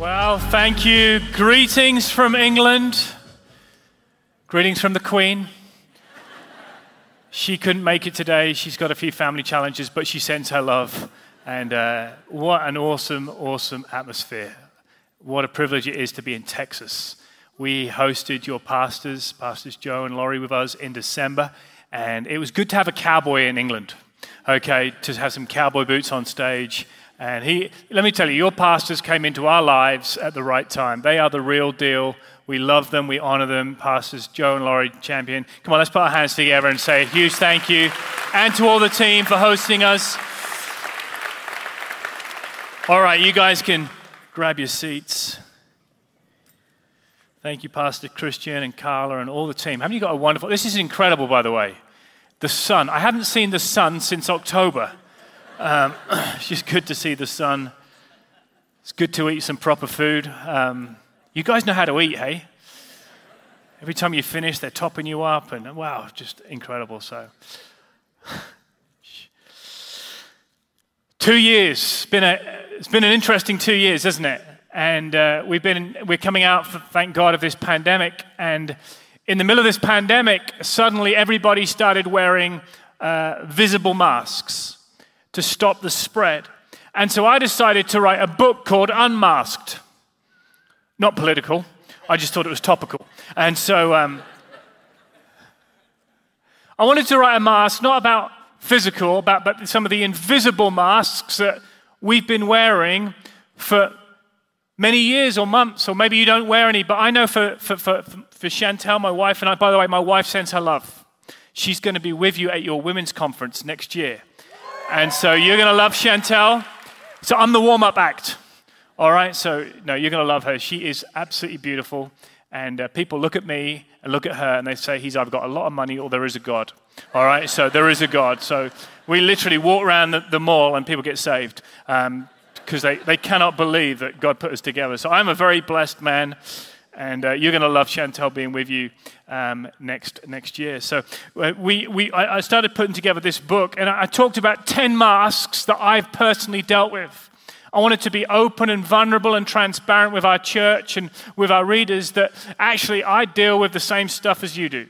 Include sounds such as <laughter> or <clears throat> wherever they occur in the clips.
Well, thank you. Greetings from England. Greetings from the Queen. She couldn't make it today. She's got a few family challenges, but she sends her love. And uh, what an awesome, awesome atmosphere. What a privilege it is to be in Texas. We hosted your pastors, Pastors Joe and Lori, with us in December. And it was good to have a cowboy in England, okay, to have some cowboy boots on stage and he, let me tell you, your pastors came into our lives at the right time. They are the real deal. We love them. We honor them. Pastors Joe and Lori Champion. Come on, let's put our hands together and say a huge thank you. And to all the team for hosting us. All right, you guys can grab your seats. Thank you, Pastor Christian and Carla and all the team. Haven't you got a wonderful? This is incredible, by the way. The sun. I haven't seen the sun since October. Um, <clears throat> it's just good to see the sun. It's good to eat some proper food. Um, you guys know how to eat, hey? Every time you finish, they're topping you up, and wow, just incredible. So, two years. It's been, a, it's been an interesting two years, isn't it? And uh, we've been, we're coming out, for, thank God, of this pandemic. And in the middle of this pandemic, suddenly everybody started wearing uh, visible masks to stop the spread. And so I decided to write a book called Unmasked. Not political, I just thought it was topical. And so um, I wanted to write a mask not about physical, about, but some of the invisible masks that we've been wearing for many years or months, or maybe you don't wear any, but I know for, for, for, for Chantel, my wife, and I, by the way, my wife sends her love. She's going to be with you at your women's conference next year. And so you're going to love Chantel. So I'm the warm up act. All right? So, no, you're going to love her. She is absolutely beautiful. And uh, people look at me and look at her and they say, He's either got a lot of money or there is a God. All right? So there is a God. So we literally walk around the, the mall and people get saved because um, they, they cannot believe that God put us together. So I'm a very blessed man. And uh, you're going to love Chantel being with you um, next, next year. So uh, we, we, I, I started putting together this book, and I, I talked about 10 masks that I've personally dealt with. I wanted to be open and vulnerable and transparent with our church and with our readers that actually I deal with the same stuff as you do.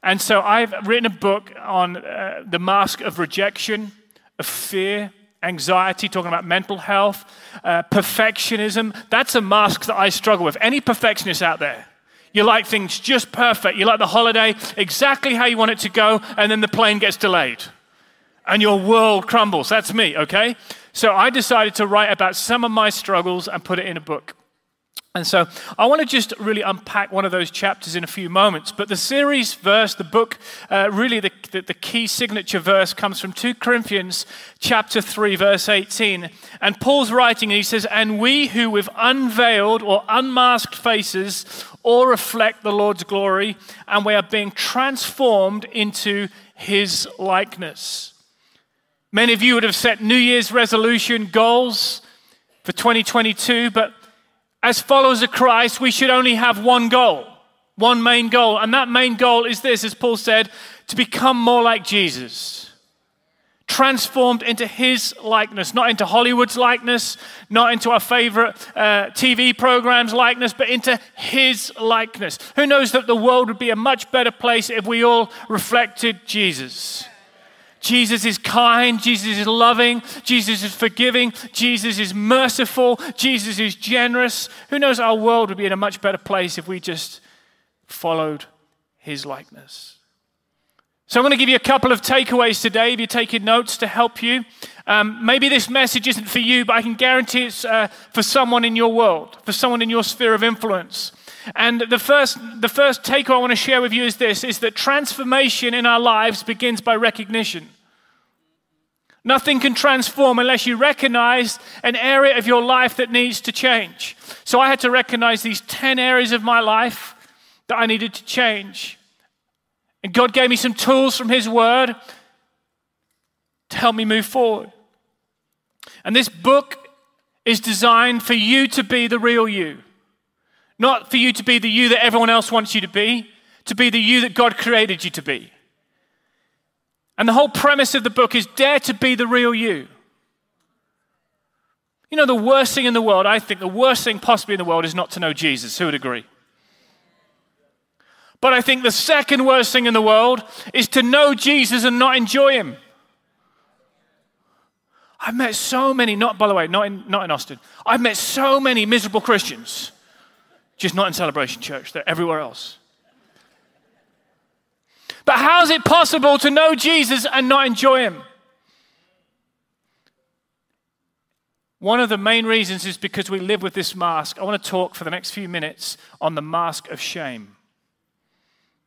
And so I've written a book on uh, the mask of rejection, of fear, anxiety, talking about mental health, uh, perfectionism. That's a mask that I struggle with. Any perfectionist out there? You like things just perfect. You like the holiday exactly how you want it to go, and then the plane gets delayed and your world crumbles. That's me, okay? So I decided to write about some of my struggles and put it in a book. And so I want to just really unpack one of those chapters in a few moments. But the series verse, the book, uh, really the, the, the, key signature verse comes from 2 Corinthians chapter 3, verse 18. And Paul's writing, and he says, And we who with unveiled or unmasked faces all reflect the Lord's glory, and we are being transformed into his likeness. Many of you would have set New Year's resolution goals for 2022, but as followers of Christ, we should only have one goal, one main goal. And that main goal is this, as Paul said, to become more like Jesus. Transformed into his likeness, not into Hollywood's likeness, not into our favorite uh, TV programs' likeness, but into his likeness. Who knows that the world would be a much better place if we all reflected Jesus? Jesus is kind, Jesus is loving, Jesus is forgiving, Jesus is merciful, Jesus is generous. Who knows our world would be in a much better place if we just followed his likeness. So, I'm going to give you a couple of takeaways today if you're taking notes to help you. Um, maybe this message isn't for you, but I can guarantee it's uh, for someone in your world, for someone in your sphere of influence. And the first, the first take I want to share with you is this is that transformation in our lives begins by recognition. Nothing can transform unless you recognize an area of your life that needs to change. So I had to recognize these 10 areas of my life that I needed to change. And God gave me some tools from His Word to help me move forward. And this book is designed for you to be the real you. Not for you to be the you that everyone else wants you to be, to be the you that God created you to be. And the whole premise of the book is dare to be the real you. You know, the worst thing in the world, I think the worst thing possibly in the world is not to know Jesus. Who would agree? But I think the second worst thing in the world is to know Jesus and not enjoy him. I've met so many, not by the way, not in, not in Austin. I've met so many miserable Christians, just not in Celebration Church, they're everywhere else. But how is it possible to know Jesus and not enjoy him? One of the main reasons is because we live with this mask. I want to talk for the next few minutes on the mask of shame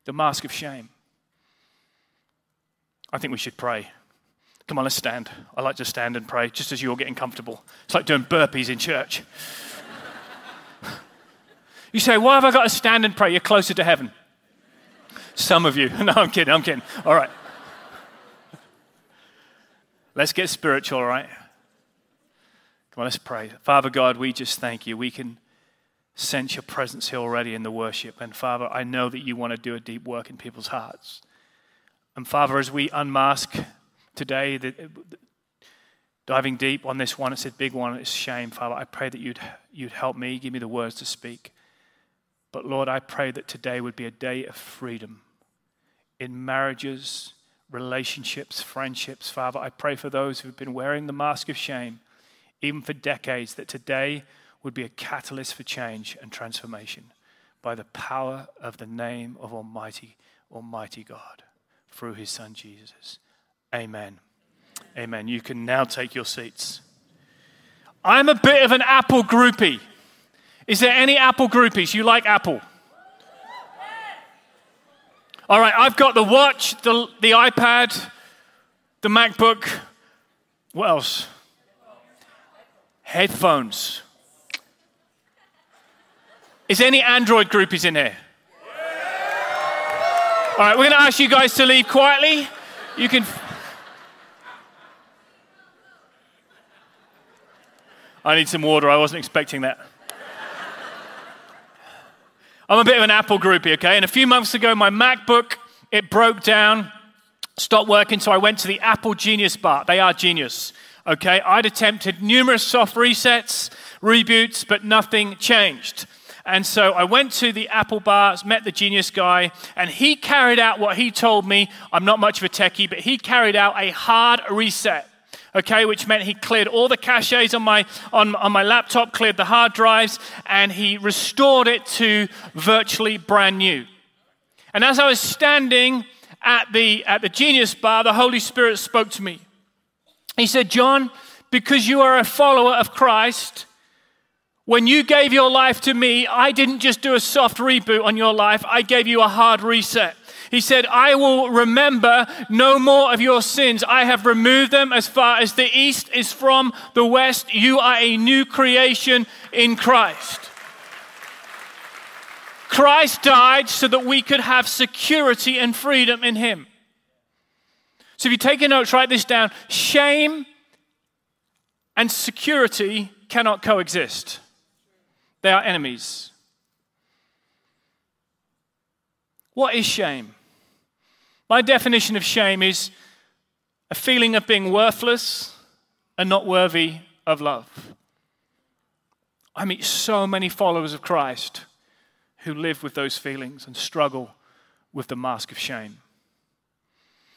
the mask of shame. I think we should pray. Come on, let's stand. I like to stand and pray just as you're getting comfortable. It's like doing burpees in church. You say, Why have I got to stand and pray? You're closer to heaven. Some of you. <laughs> No, I'm kidding, I'm kidding. All right. Let's get spiritual, all right? Come on, let's pray. Father God, we just thank you. We can sense your presence here already in the worship. And Father, I know that you want to do a deep work in people's hearts. And Father, as we unmask today, the, diving deep on this one, it's a big one, it's shame, Father. I pray that you'd, you'd help me, give me the words to speak. But Lord, I pray that today would be a day of freedom in marriages, relationships, friendships. Father, I pray for those who've been wearing the mask of shame, even for decades, that today would be a catalyst for change and transformation by the power of the name of Almighty, Almighty God through his Son Jesus. Amen. Amen. You can now take your seats. I'm a bit of an Apple groupie. Is there any Apple groupies? You like Apple? All right, I've got the watch, the, the iPad, the MacBook. What else? Headphones. Is any Android groupies in here? All right, we're going to ask you guys to leave quietly. You can. I need some water. I wasn't expecting that. I'm a bit of an Apple groupie, okay? And a few months ago, my MacBook it broke down, stopped working, so I went to the Apple Genius Bar. They are genius, okay? I'd attempted numerous soft resets, reboots, but nothing changed. And so I went to the Apple bars, met the genius guy, and he carried out what he told me. I'm not much of a techie, but he carried out a hard reset. Okay, which meant he cleared all the caches on my, on, on my laptop, cleared the hard drives, and he restored it to virtually brand new. And as I was standing at the, at the Genius Bar, the Holy Spirit spoke to me. He said, Jon, because you are a follower of Christ, when you gave your life to me, I didn't just do a soft reboot on your life, I gave you a hard reset. He said, I will remember no more of your sins. I have removed them as far as the east is from the west. You are a new creation in Christ. Christ died so that we could have security and freedom in Him. So if you take your notes, write this down. Shame and security cannot coexist. They are enemies. What is shame? My definition of shame is a feeling of being worthless and not worthy of love. I meet so many followers of Christ who live with those feelings and struggle with the mask of shame.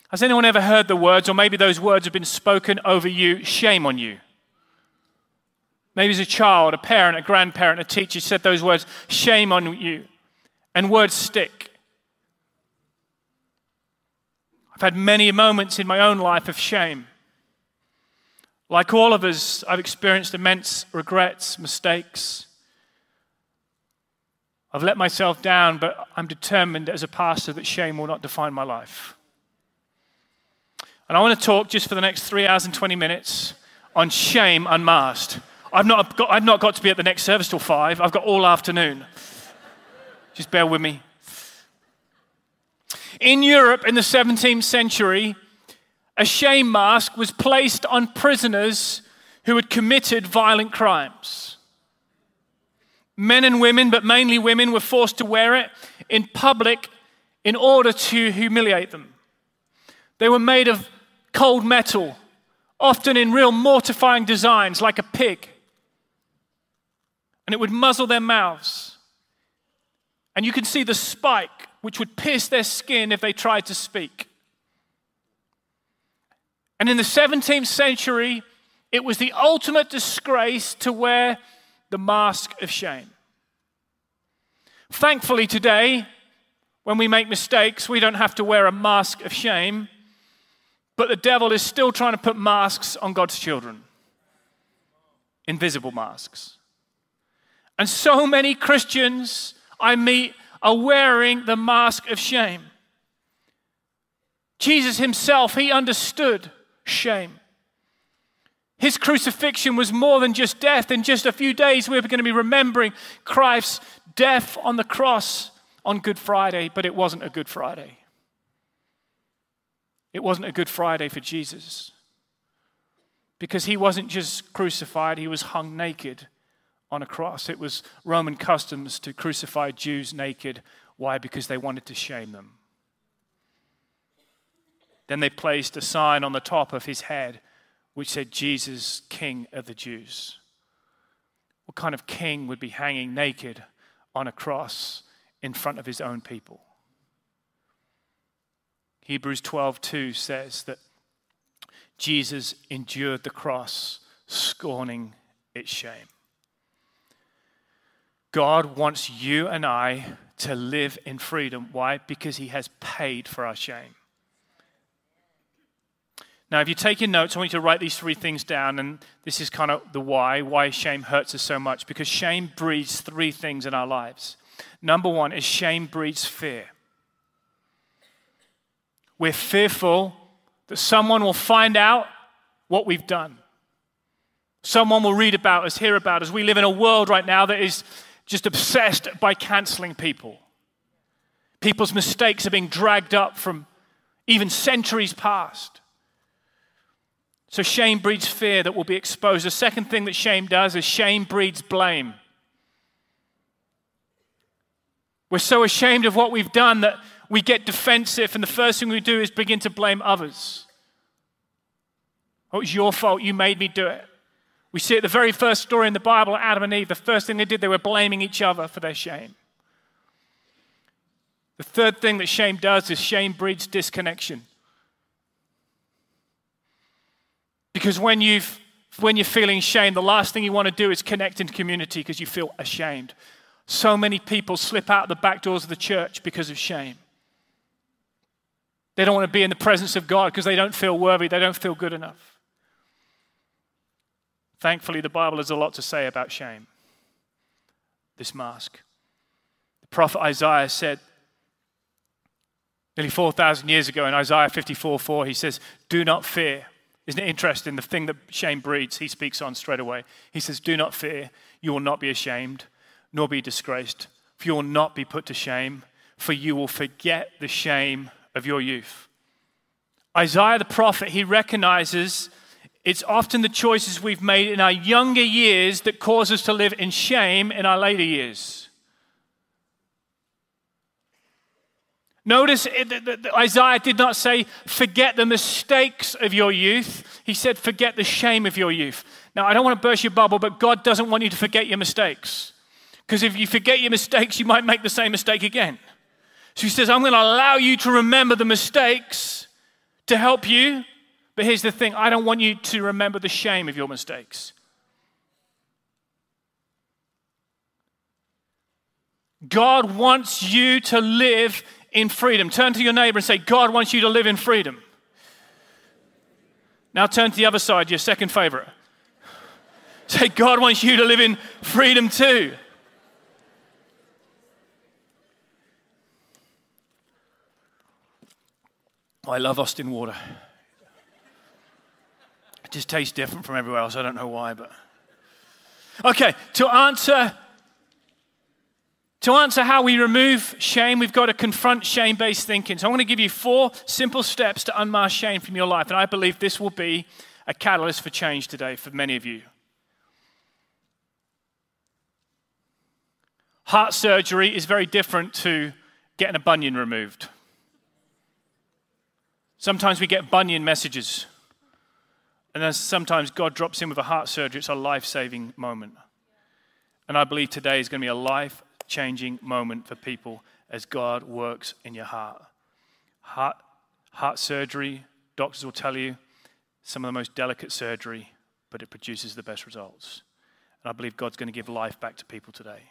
Has anyone ever heard the words, or maybe those words have been spoken over you, shame on you? Maybe as a child, a parent, a grandparent, a teacher said those words, shame on you. And words stick. I've had many moments in my own life of shame. Like all of us, I've experienced immense regrets, mistakes. I've let myself down, but I'm determined as a pastor that shame will not define my life. And I want to talk just for the next three hours and 20 minutes on shame unmasked. I've not, got, I've not got to be at the next service till five. I've got all afternoon. Just bear with me. In Europe in the 17th century, a shame mask was placed on prisoners who had committed violent crimes. Men and women, but mainly women, were forced to wear it in public in order to humiliate them. They were made of cold metal, often in real mortifying designs like a pig. and it would muzzle their mouths. And you could see the spike, which would pierce their skin if they tried to speak. And in the 17th century, it was the ultimate disgrace to wear the mask of shame. Thankfully, today, when we make mistakes, we don't have to wear a mask of shame, but the devil is still trying to put masks on God's children invisible masks. And so many Christians I meet are wearing the mask of shame. Jesus himself, he understood shame. His crucifixion was more than just death. In just a few days, we're going to be remembering Christ's death on the cross on Good Friday, but it wasn't a Good Friday. It wasn't a Good Friday for Jesus because he wasn't just crucified, he was hung naked on a cross. It was Roman customs to crucify Jews naked. Why? Because they wanted to shame them. Then they placed a sign on the top of his head which said, Jesus, King of the Jews. What kind of king would be hanging naked on a cross in front of his own people? Hebrews 12:2 says that Jesus endured the cross, scorning its shame. God wants you and I to live in freedom. Why? Because He has paid for our shame. Now, if you take your notes, I want you to write these three things down, and this is kind of the why, why shame hurts us so much, because shame breeds three things in our lives. Number one is shame breeds fear. We're fearful that someone will find out what we've done. Someone will read about us, hear about us. We live in a world right now that is just obsessed by canceling people. People's mistakes are being dragged up from even centuries past. So shame breeds fear that will be exposed. The second thing that shame does is shame breeds blame. We're so ashamed of what we've done that we get defensive, and the first thing we do is begin to blame others. Oh, it's your fault. You made me do it. We see it the very first story in the Bible, Adam and Eve. The first thing they did, they were blaming each other for their shame. The third thing that shame does is shame breeds disconnection. Because when, you've, when you're feeling shame, the last thing you want to do is connect into community because you feel ashamed. So many people slip out the back doors of the church because of shame. They don't want to be in the presence of God because they don't feel worthy, they don't feel good enough. Thankfully, the Bible has a lot to say about shame, this mask. The prophet Isaiah said nearly 4,000 years ago in Isaiah 54 4, he says, Do not fear. Isn't it interesting? The thing that shame breeds, he speaks on straight away. He says, Do not fear. You will not be ashamed, nor be disgraced, for you will not be put to shame, for you will forget the shame of your youth. Isaiah the prophet, he recognizes it's often the choices we've made in our younger years that cause us to live in shame in our later years. Notice eh, that Isaiah did not say, forget the mistakes of your youth. He said, forget the shame of your youth. Now, I don't want to burst your bubble, but God doesn't want you to forget your mistakes. Because if you forget your mistakes, you might make the same mistake again. So he says, I'm going to allow you to remember the mistakes to help you but here's the thing I don't want you to remember the shame of your mistakes. God wants you to live in freedom. Turn to your neighbor and say, God wants you to live in freedom. Now turn to the other side, your second favorite. <laughs> Say, God wants you to live in freedom too. I love Austin water. It just tastes different from everywhere else. I don't know why, but. Okay, to answer. To answer how we remove shame, we've got to confront shame based thinking. So, I'm going to give you four simple steps to unmask shame from your life. And I believe this will be a catalyst for change today for many of you. Heart surgery is very different to getting a bunion removed. Sometimes we get bunion messages. And then sometimes God drops in with a heart surgery, it's a life saving moment. And I believe today is going to be a life changing moment for people as God works in your heart. Heart, heart surgery, doctors will tell you, some of the most delicate surgery, but it produces the best results. And I believe God's going to give life back to people today.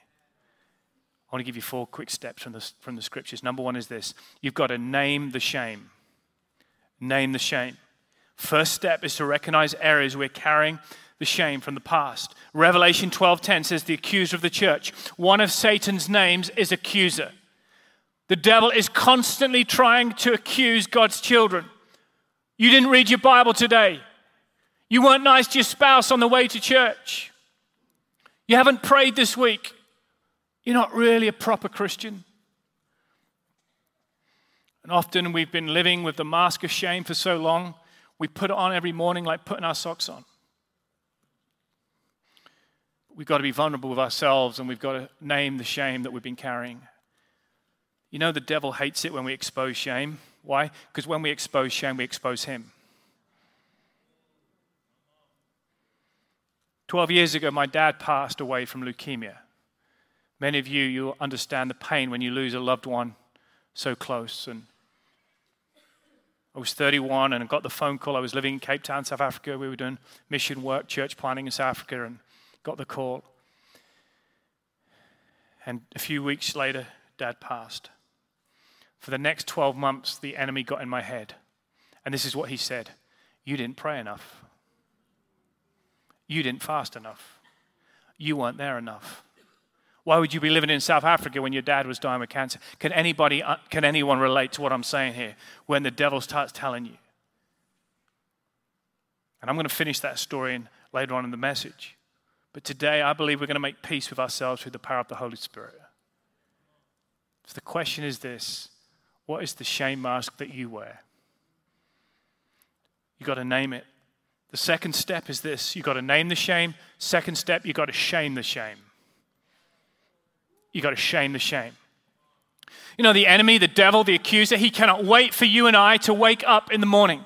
I want to give you four quick steps from the, from the scriptures. Number one is this you've got to name the shame. Name the shame. First step is to recognize areas we're carrying the shame from the past. Revelation 12:10 says the accuser of the church. One of Satan's names is accuser. The devil is constantly trying to accuse God's children. You didn't read your Bible today. You weren't nice to your spouse on the way to church. You haven't prayed this week. You're not really a proper Christian. And often we've been living with the mask of shame for so long, we put it on every morning like putting our socks on. We've got to be vulnerable with ourselves and we've got to name the shame that we've been carrying. You know, the devil hates it when we expose shame. Why? Because when we expose shame, we expose him. 12 years ago, my dad passed away from leukemia. Many of you, you'll understand the pain when you lose a loved one so close. And I was 31 and I got the phone call. I was living in Cape Town, South Africa. We were doing mission work, church planning in South Africa, and got the call. And a few weeks later, dad passed. For the next 12 months, the enemy got in my head. And this is what he said You didn't pray enough. You didn't fast enough. You weren't there enough. Why would you be living in South Africa when your dad was dying with cancer? Can anybody, uh, can anyone relate to what I'm saying here when the devil starts telling you? And I'm going to finish that story in, later on in the message. But today, I believe we're going to make peace with ourselves through the power of the Holy Spirit. So the question is this What is the shame mask that you wear? You've got to name it. The second step is this you've got to name the shame. Second step, you've got to shame the shame. You've got to shame the shame. You know, the enemy, the devil, the accuser, he cannot wait for you and I to wake up in the morning,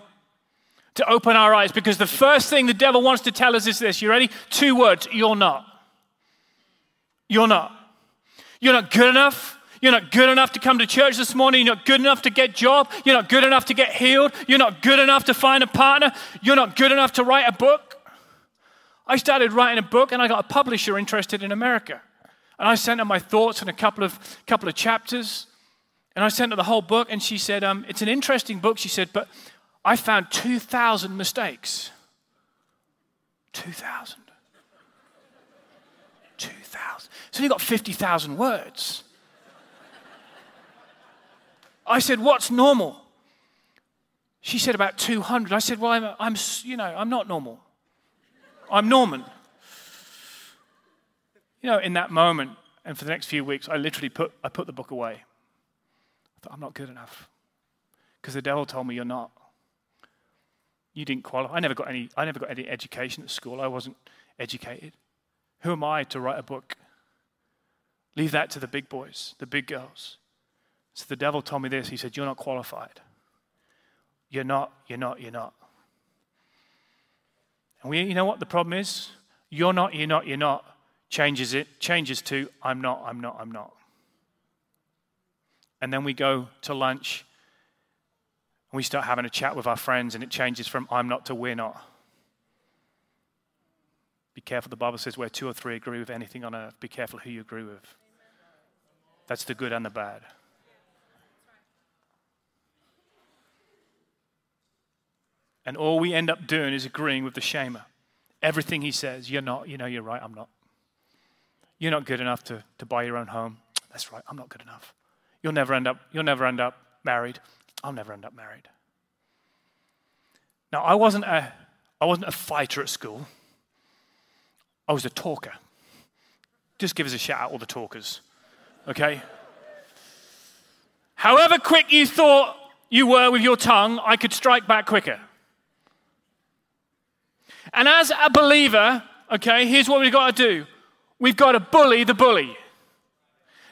to open our eyes, because the first thing the devil wants to tell us is this. You ready? Two words you're not. You're not. You're not good enough. You're not good enough to come to church this morning. You're not good enough to get job. You're not good enough to get healed. You're not good enough to find a partner. You're not good enough to write a book. I started writing a book and I got a publisher interested in America. And I sent her my thoughts in a couple of, couple of chapters. And I sent her the whole book and she said, um, It's an interesting book. She said, But I found 2,000 mistakes. 2,000. 2,000. So you got 50,000 words. I said, What's normal? She said, About 200. I said, Well, I'm, I'm you know, I'm not normal. I'm Norman. You know, in that moment, and for the next few weeks, I literally put, I put the book away. I thought, I'm not good enough. Because the devil told me you're not. You didn't qualify. I never got any, I never got any education at school. I wasn't educated. Who am I to write a book? Leave that to the big boys, the big girls. So the devil told me this. He said, You're not qualified. You're not, you're not, you're not. And we, you know what the problem is? You're not, you're not, you're not changes it, changes to I'm not, I'm not, I'm not. And then we go to lunch and we start having a chat with our friends and it changes from I'm not to we're not. Be careful, the Bible says where two or three agree with anything on earth, be careful who you agree with. That's the good and the bad. And all we end up doing is agreeing with the shamer. Everything he says, you're not, you know, you're right, I'm not. You're not good enough to, to buy your own home. That's right, I'm not good enough. You'll never end up, you'll never end up married. I'll never end up married. Now, I wasn't a, I wasn't a fighter at school. I was a talker. Just give us a shout out, all the talkers. Okay? However quick you thought you were with your tongue, I could strike back quicker. And as a believer, okay, here's what we've got to do we've got to bully the bully.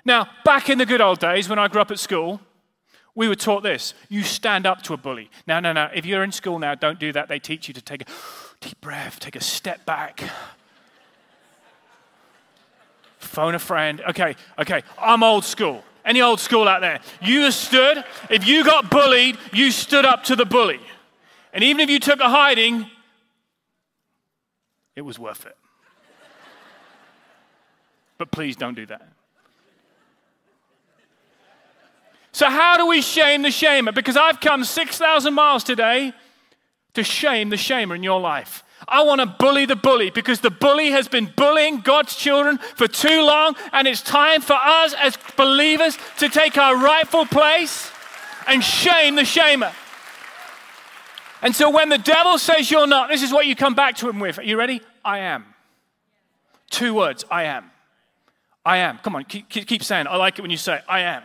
Now, back in the good old days when I grew up at school, we were taught this you stand up to a bully. Now, no, no, if you're in school now, don't do that. They teach you to take a <gasps> deep breath, take a step back. <laughs> phone a friend. Okay, okay, I'm old school. Any old school out there? You stood, if you got bullied, you stood up to the bully. And even if you took a hiding, it was worth it. But please don't do that. So, how do we shame the shamer? Because I've come 6,000 miles today to shame the shamer in your life. I want to bully the bully because the bully has been bullying God's children for too long, and it's time for us as believers to take our rightful place and shame the shamer. And so when the devil says you're not, this is what you come back to him with. Are you ready? I am. Two words I am. I am. Come on, keep, keep saying. I like it when you say, I am.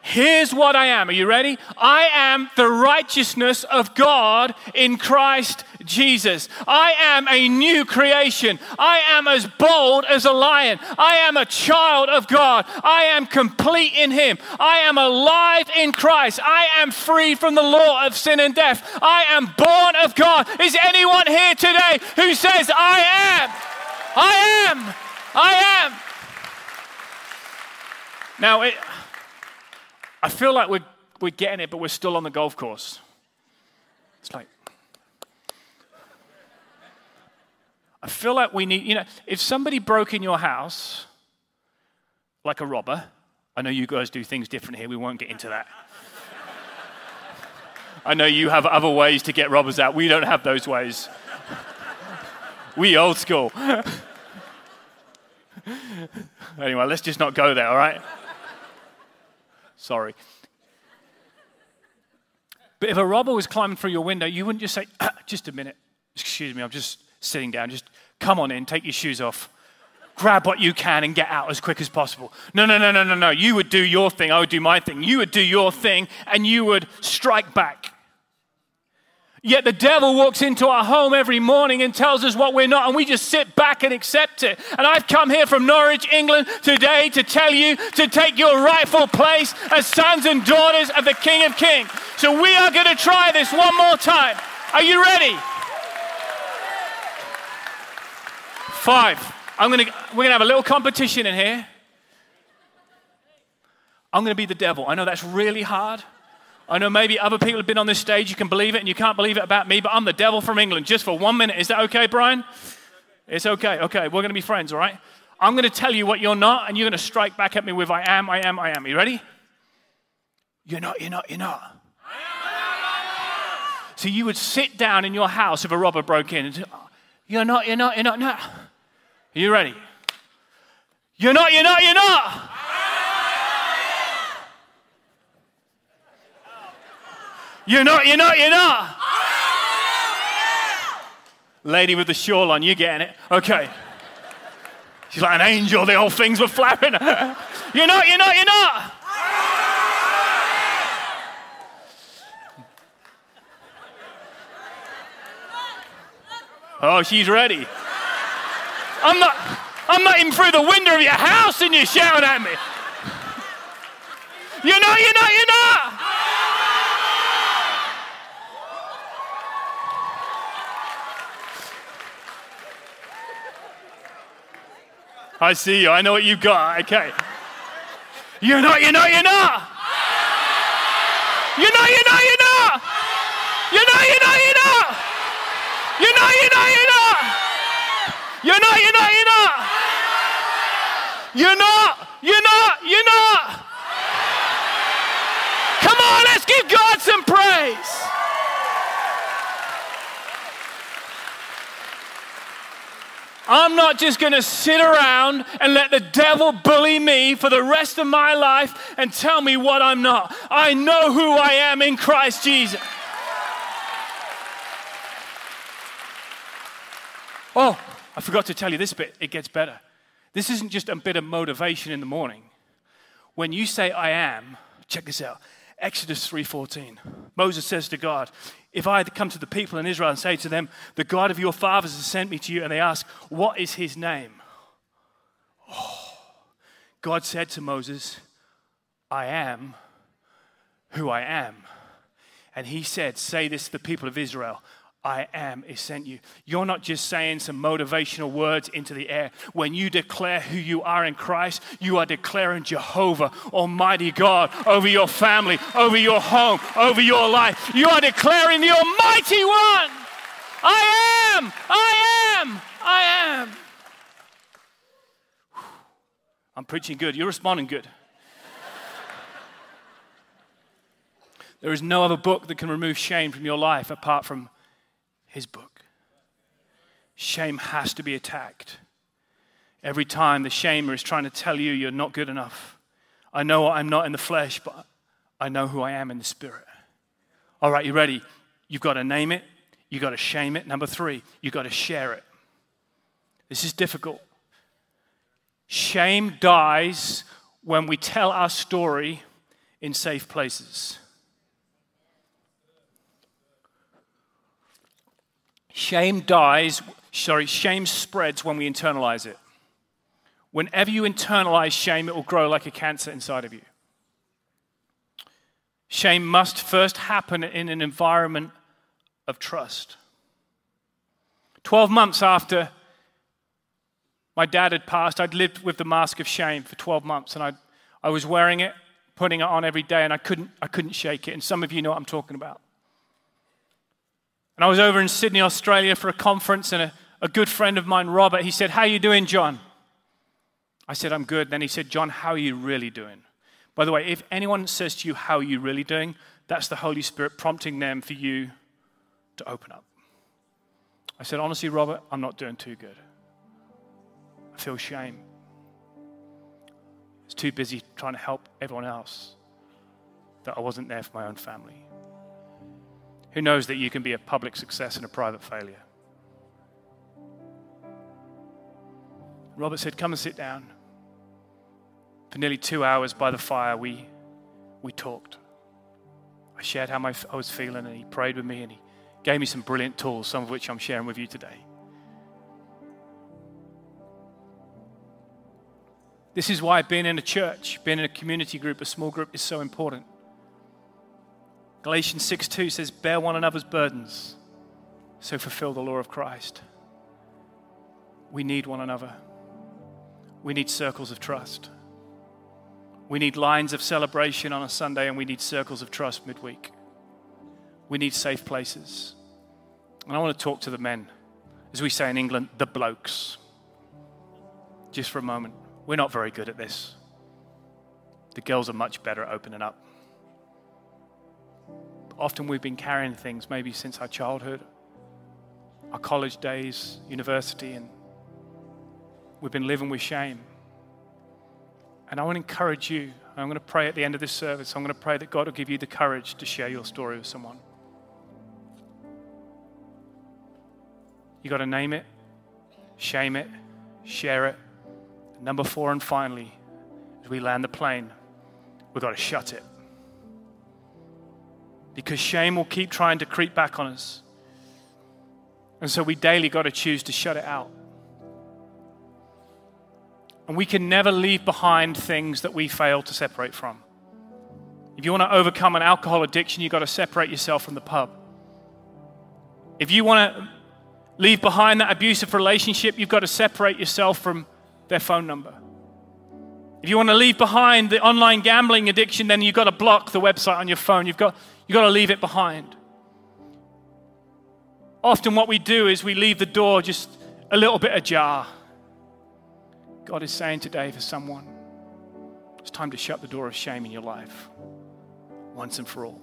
Here's what I am. Are you ready? I am the righteousness of God in Christ Jesus. I am a new creation. I am as bold as a lion. I am a child of God. I am complete in Him. I am alive in Christ. I am free from the law of sin and death. I am born of God. Is anyone here today who says, I am? I am. I am. Now, it, I feel like we're, we're getting it, but we're still on the golf course. It's like, I feel like we need, you know, if somebody broke in your house, like a robber, I know you guys do things different here, we won't get into that. I know you have other ways to get robbers out. We don't have those ways. we old school. <laughs> anyway, let's just not go there, all right? Sorry. But if a robber was climbing through your window, you wouldn't just say, ah, just a minute, excuse me, I'm just sitting down. Just come on in, take your shoes off, grab what you can, and get out as quick as possible. No, no, no, no, no, no. You would do your thing, I would do my thing. You would do your thing, and you would strike back. Yet the devil walks into our home every morning and tells us what we're not, and we just sit back and accept it. And I've come here from Norwich, England today to tell you to take your rightful place as sons and daughters of the King of Kings. So we are going to try this one more time. Are you ready? Five. I'm gonna, we're going to have a little competition in here. I'm going to be the devil. I know that's really hard. I know maybe other people have been on this stage, you can believe it, and you can't believe it about me, but I'm the devil from England just for one minute. Is that okay, Brian? It's okay. Okay, we're going to be friends, all right? I'm going to tell you what you're not, and you're going to strike back at me with I am, I am, I am. You ready? You're not, you're not, you're not. So you would sit down in your house if a robber broke in and say, You're not, you're not, you're not, no. Are you ready? You're not, you're not, you're not. You're not, you're not, you're not. Lady with the shawl on, You're getting it? Okay. She's like an angel, the old things were flapping. <laughs> you're not, you're not, you're not. Oh, she's ready. I'm not, I'm not even through the window of your house and you're shouting at me. You're not, you're not, you're not. I see you. I know what you've got. Okay. You're not, you're not, you're not. You're not, you're not, you're not. You're not, you're not, you're not. You're not, you're not, you're not. You're not, you're not, you're not. You're not, you're not, you're not. Come on, let's give God some praise. I'm not just going to sit around and let the devil bully me for the rest of my life and tell me what I'm not. I know who I am in Christ Jesus. Oh, I forgot to tell you this bit. It gets better. This isn't just a bit of motivation in the morning. When you say I am, check this out. Exodus 3:14. Moses says to God, if I had come to the people in Israel and say to them, The God of your fathers has sent me to you, and they ask, What is his name? Oh, God said to Moses, I am who I am. And he said, Say this to the people of Israel I am is sent you. You're not just saying some motivational words into the air. When you declare who you are in Christ, you are declaring Jehovah, Almighty God, over your family, over your home, over your life. You are declaring the Almighty One. I am, I am, I am. I'm preaching good. You're responding good. there is no other book that can remove shame from your life apart from his book. Shame has to be attacked. Every time the shamer is trying to tell you you're not good enough. I know I'm not in the flesh, but I know who I am in the spirit. All right, you ready? You've got to name it, you've got to shame it. Number three, you've got to share it. This is difficult. Shame dies when we tell our story in safe places. Shame dies, sorry, shame spreads when we internalize it. Whenever you internalize shame, it will grow like a cancer inside of you. Shame must first happen in an environment of trust. 12 months after my dad had passed, I'd lived with the mask of shame for 12 months, and I, I was wearing it, putting it on every day, and I couldn't, I couldn't shake it. And some of you know what I'm talking about. And I was over in Sydney, Australia for a conference, and a, a good friend of mine, Robert, he said, How are you doing, Jon? I said, I'm good. Then he said, Jon, how are you really doing? By the way, if anyone says to you, How are you really doing? That's the Holy Spirit prompting them for you to open up. I said, Honestly, Robert, I'm not doing too good. I feel shame. I was too busy trying to help everyone else that I wasn't there for my own family. Who knows that you can be a public success and a private failure? Robert said, Come and sit down. For nearly two hours by the fire, we, we talked. I shared how my, I was feeling, and he prayed with me, and he gave me some brilliant tools, some of which I'm sharing with you today. This is why being in a church, being in a community group, a small group, is so important. Galatians 6 2 says, Bear one another's burdens, so fulfill the law of Christ. We need one another. We need circles of trust. We need lines of celebration on a Sunday, and we need circles of trust midweek. We need safe places. And I want to talk to the men, as we say in England, the blokes, just for a moment. We're not very good at this. The girls are much better at opening up often we've been carrying things maybe since our childhood, our college days, university, and we've been living with shame. And I want to encourage you. I'm going to pray at the end of this service. I'm going to pray that God will give you the courage to share your story with someone. You've got to name it, shame it, share it. Number four, and finally, as we land the plane, we've got to shut it because shame will keep trying to creep back on us. And so we daily got to choose to shut it out. And we can never leave behind things that we fail to separate from. If you want to overcome an alcohol addiction, you've got to separate yourself from the pub. If you want to leave behind that abusive relationship, you've got to separate yourself from their phone number. If you want to leave behind the online gambling addiction, then you've got to block the website on your phone. You've got, you've got to leave it behind. Often, what we do is we leave the door just a little bit ajar. God is saying today for someone, it's time to shut the door of shame in your life once and for all.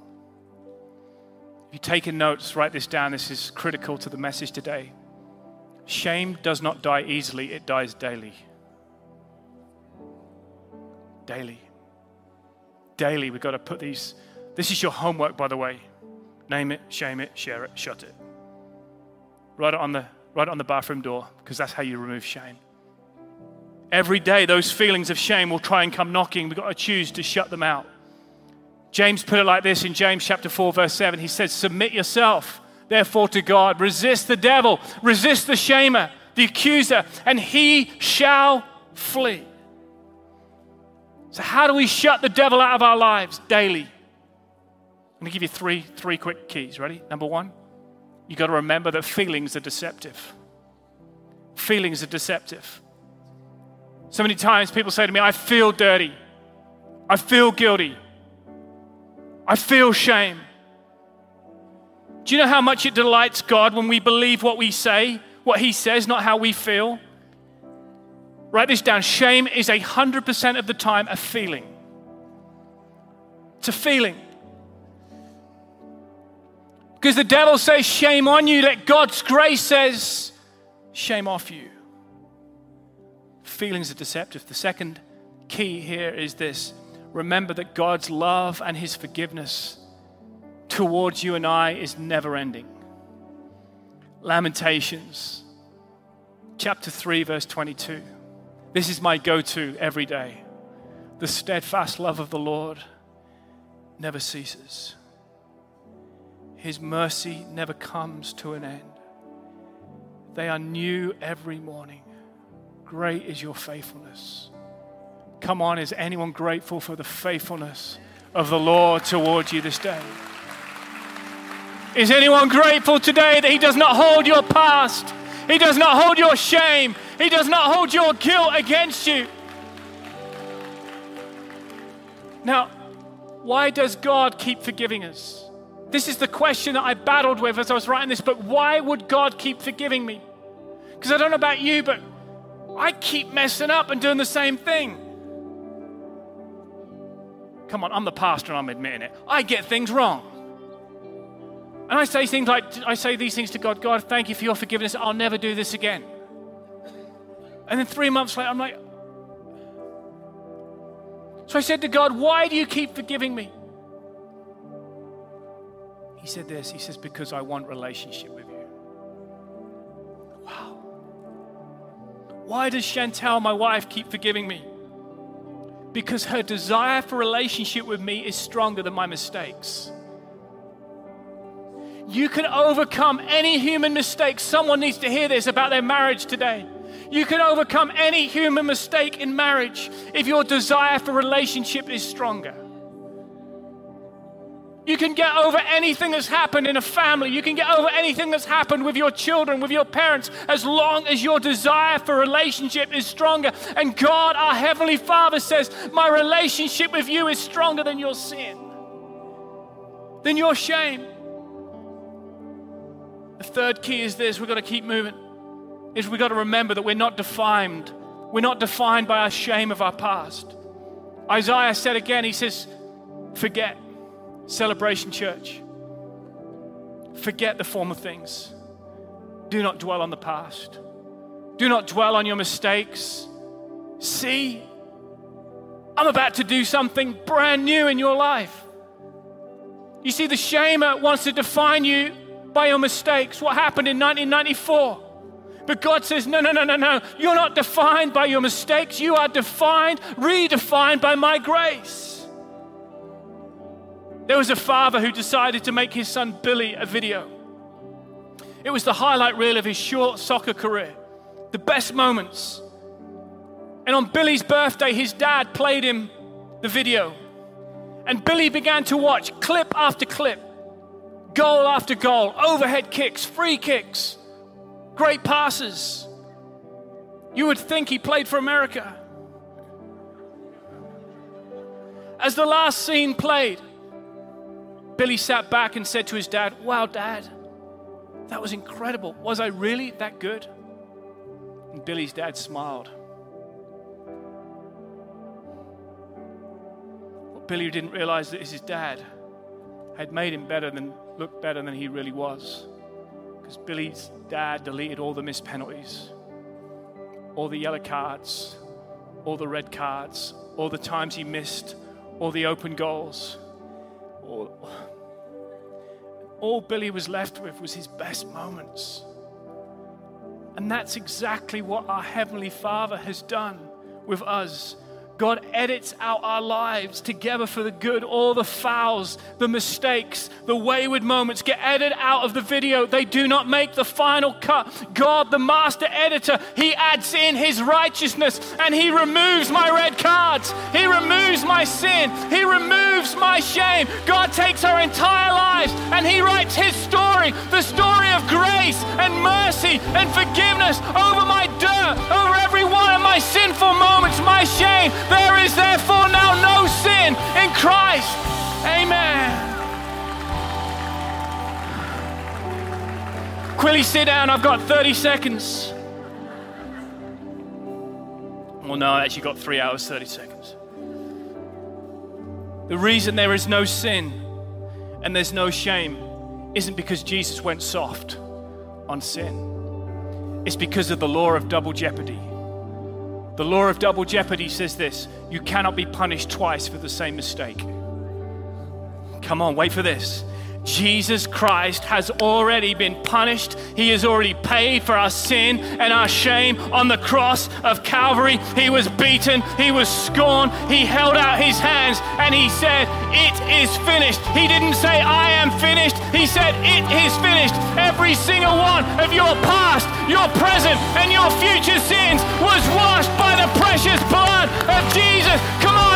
If you're taking notes, write this down. This is critical to the message today. Shame does not die easily, it dies daily daily. Daily, we've got to put these. This is your homework, by the way. Name it, shame it, share it, shut it. Write it on the, write it on the bathroom door, because that's how you remove shame. Every day, those feelings of shame will try and come knocking. We've got to choose to shut them out. James put it like this in James chapter 4, verse 7. He says, Submit yourself, therefore, to God. Resist the devil, resist the shamer, the accuser, and he shall flee. So, how do we shut the devil out of our lives daily? I'm going to give you three, three quick keys. Ready? Number one, you got to remember that feelings are deceptive. Feelings are deceptive. So many times people say to me, I feel dirty. I feel guilty. I feel shame. Do you know how much it delights God when we believe what we say, what He says, not how we feel? Write this down. Shame is 100% of the time a feeling. It's a feeling. Because the devil says, Shame on you, that God's grace says, Shame off you. Feelings are deceptive. The second key here is this remember that God's love and his forgiveness towards you and I is never ending. Lamentations, chapter 3, verse 22. This is my go to every day. The steadfast love of the Lord never ceases, His mercy never comes to an end. They are new every morning. Great is your faithfulness. Come on, is anyone grateful for the faithfulness of the Lord towards you this day? Is anyone grateful today that He does not hold your past? He does not hold your shame. He does not hold your guilt against you. Now, why does God keep forgiving us? This is the question that I battled with as I was writing this book. Why would God keep forgiving me? Because I don't know about you, but I keep messing up and doing the same thing. Come on, I'm the pastor and I'm admitting it. I get things wrong. And I say things like, I say these things to God God, thank you for your forgiveness. I'll never do this again. And then three months later, I'm like, so I said to God, why do you keep forgiving me? He said this He says, because I want relationship with you. Wow. Why does Chantel, my wife, keep forgiving me? Because her desire for relationship with me is stronger than my mistakes. You can overcome any human mistake. Someone needs to hear this about their marriage today. You can overcome any human mistake in marriage if your desire for relationship is stronger. You can get over anything that's happened in a family. You can get over anything that's happened with your children, with your parents, as long as your desire for relationship is stronger. And God, our Heavenly Father, says, My relationship with you is stronger than your sin, than your shame. The third key is this we've got to keep moving. Is we've got to remember that we're not defined. We're not defined by our shame of our past. Isaiah said again, he says, forget. Celebration Church. Forget the former things. Do not dwell on the past. Do not dwell on your mistakes. See, I'm about to do something brand new in your life. You see, the shamer wants to define you by your mistakes, what happened in 1994. But God says, no, no, no, no, no. You're not defined by your mistakes. You are defined, redefined by my grace. There was a father who decided to make his son Billy a video. It was the highlight reel of his short soccer career, the best moments. And on Billy's birthday, his dad played him the video. And Billy began to watch clip after clip goal after goal, overhead kicks, free kicks, great passes. You would think he played for America. As the last scene played, Billy sat back and said to his dad, Wow, dad, that was incredible. Was I really that good? And Billy's dad smiled. What Billy didn't realize that his dad had made him better than looked better than he really was. Because Billy's dad deleted all the missed penalties, all the yellow cards, all the red cards, all the times he missed, all the open goals. All, Billy was left with was his best moments. And that's exactly what our Heavenly Father has done with us God edits out our lives together for the good. All the fouls, the mistakes, the wayward moments get edited out of the video. They do not make the final cut. God, the master editor, He adds in His righteousness and He removes my red cards. He removes my sin. He removes my shame. God takes our entire lives and He writes His story the story of grace and mercy and forgiveness over my over every one of my sinful moments, my shame. There is therefore now no sin in Christ. Amen. Quilly, sit down. I've got 30 seconds. Well, no, I actually got three hours, 30 seconds. The reason there is no sin and there's no shame isn't because Jesus went soft on sin, it's because of the law of double jeopardy. The law of double jeopardy says this you cannot be punished twice for the same mistake. Come on, wait for this. Jesus Christ has already been punished. He has already paid for our sin and our shame on the cross of Calvary. He was beaten, he was scorned, he held out his hands and he said, It is finished. He didn't say, I am finished. He said, It is finished. Every single one of your past, your present, and your future sins was washed by the precious blood of Jesus. Come on.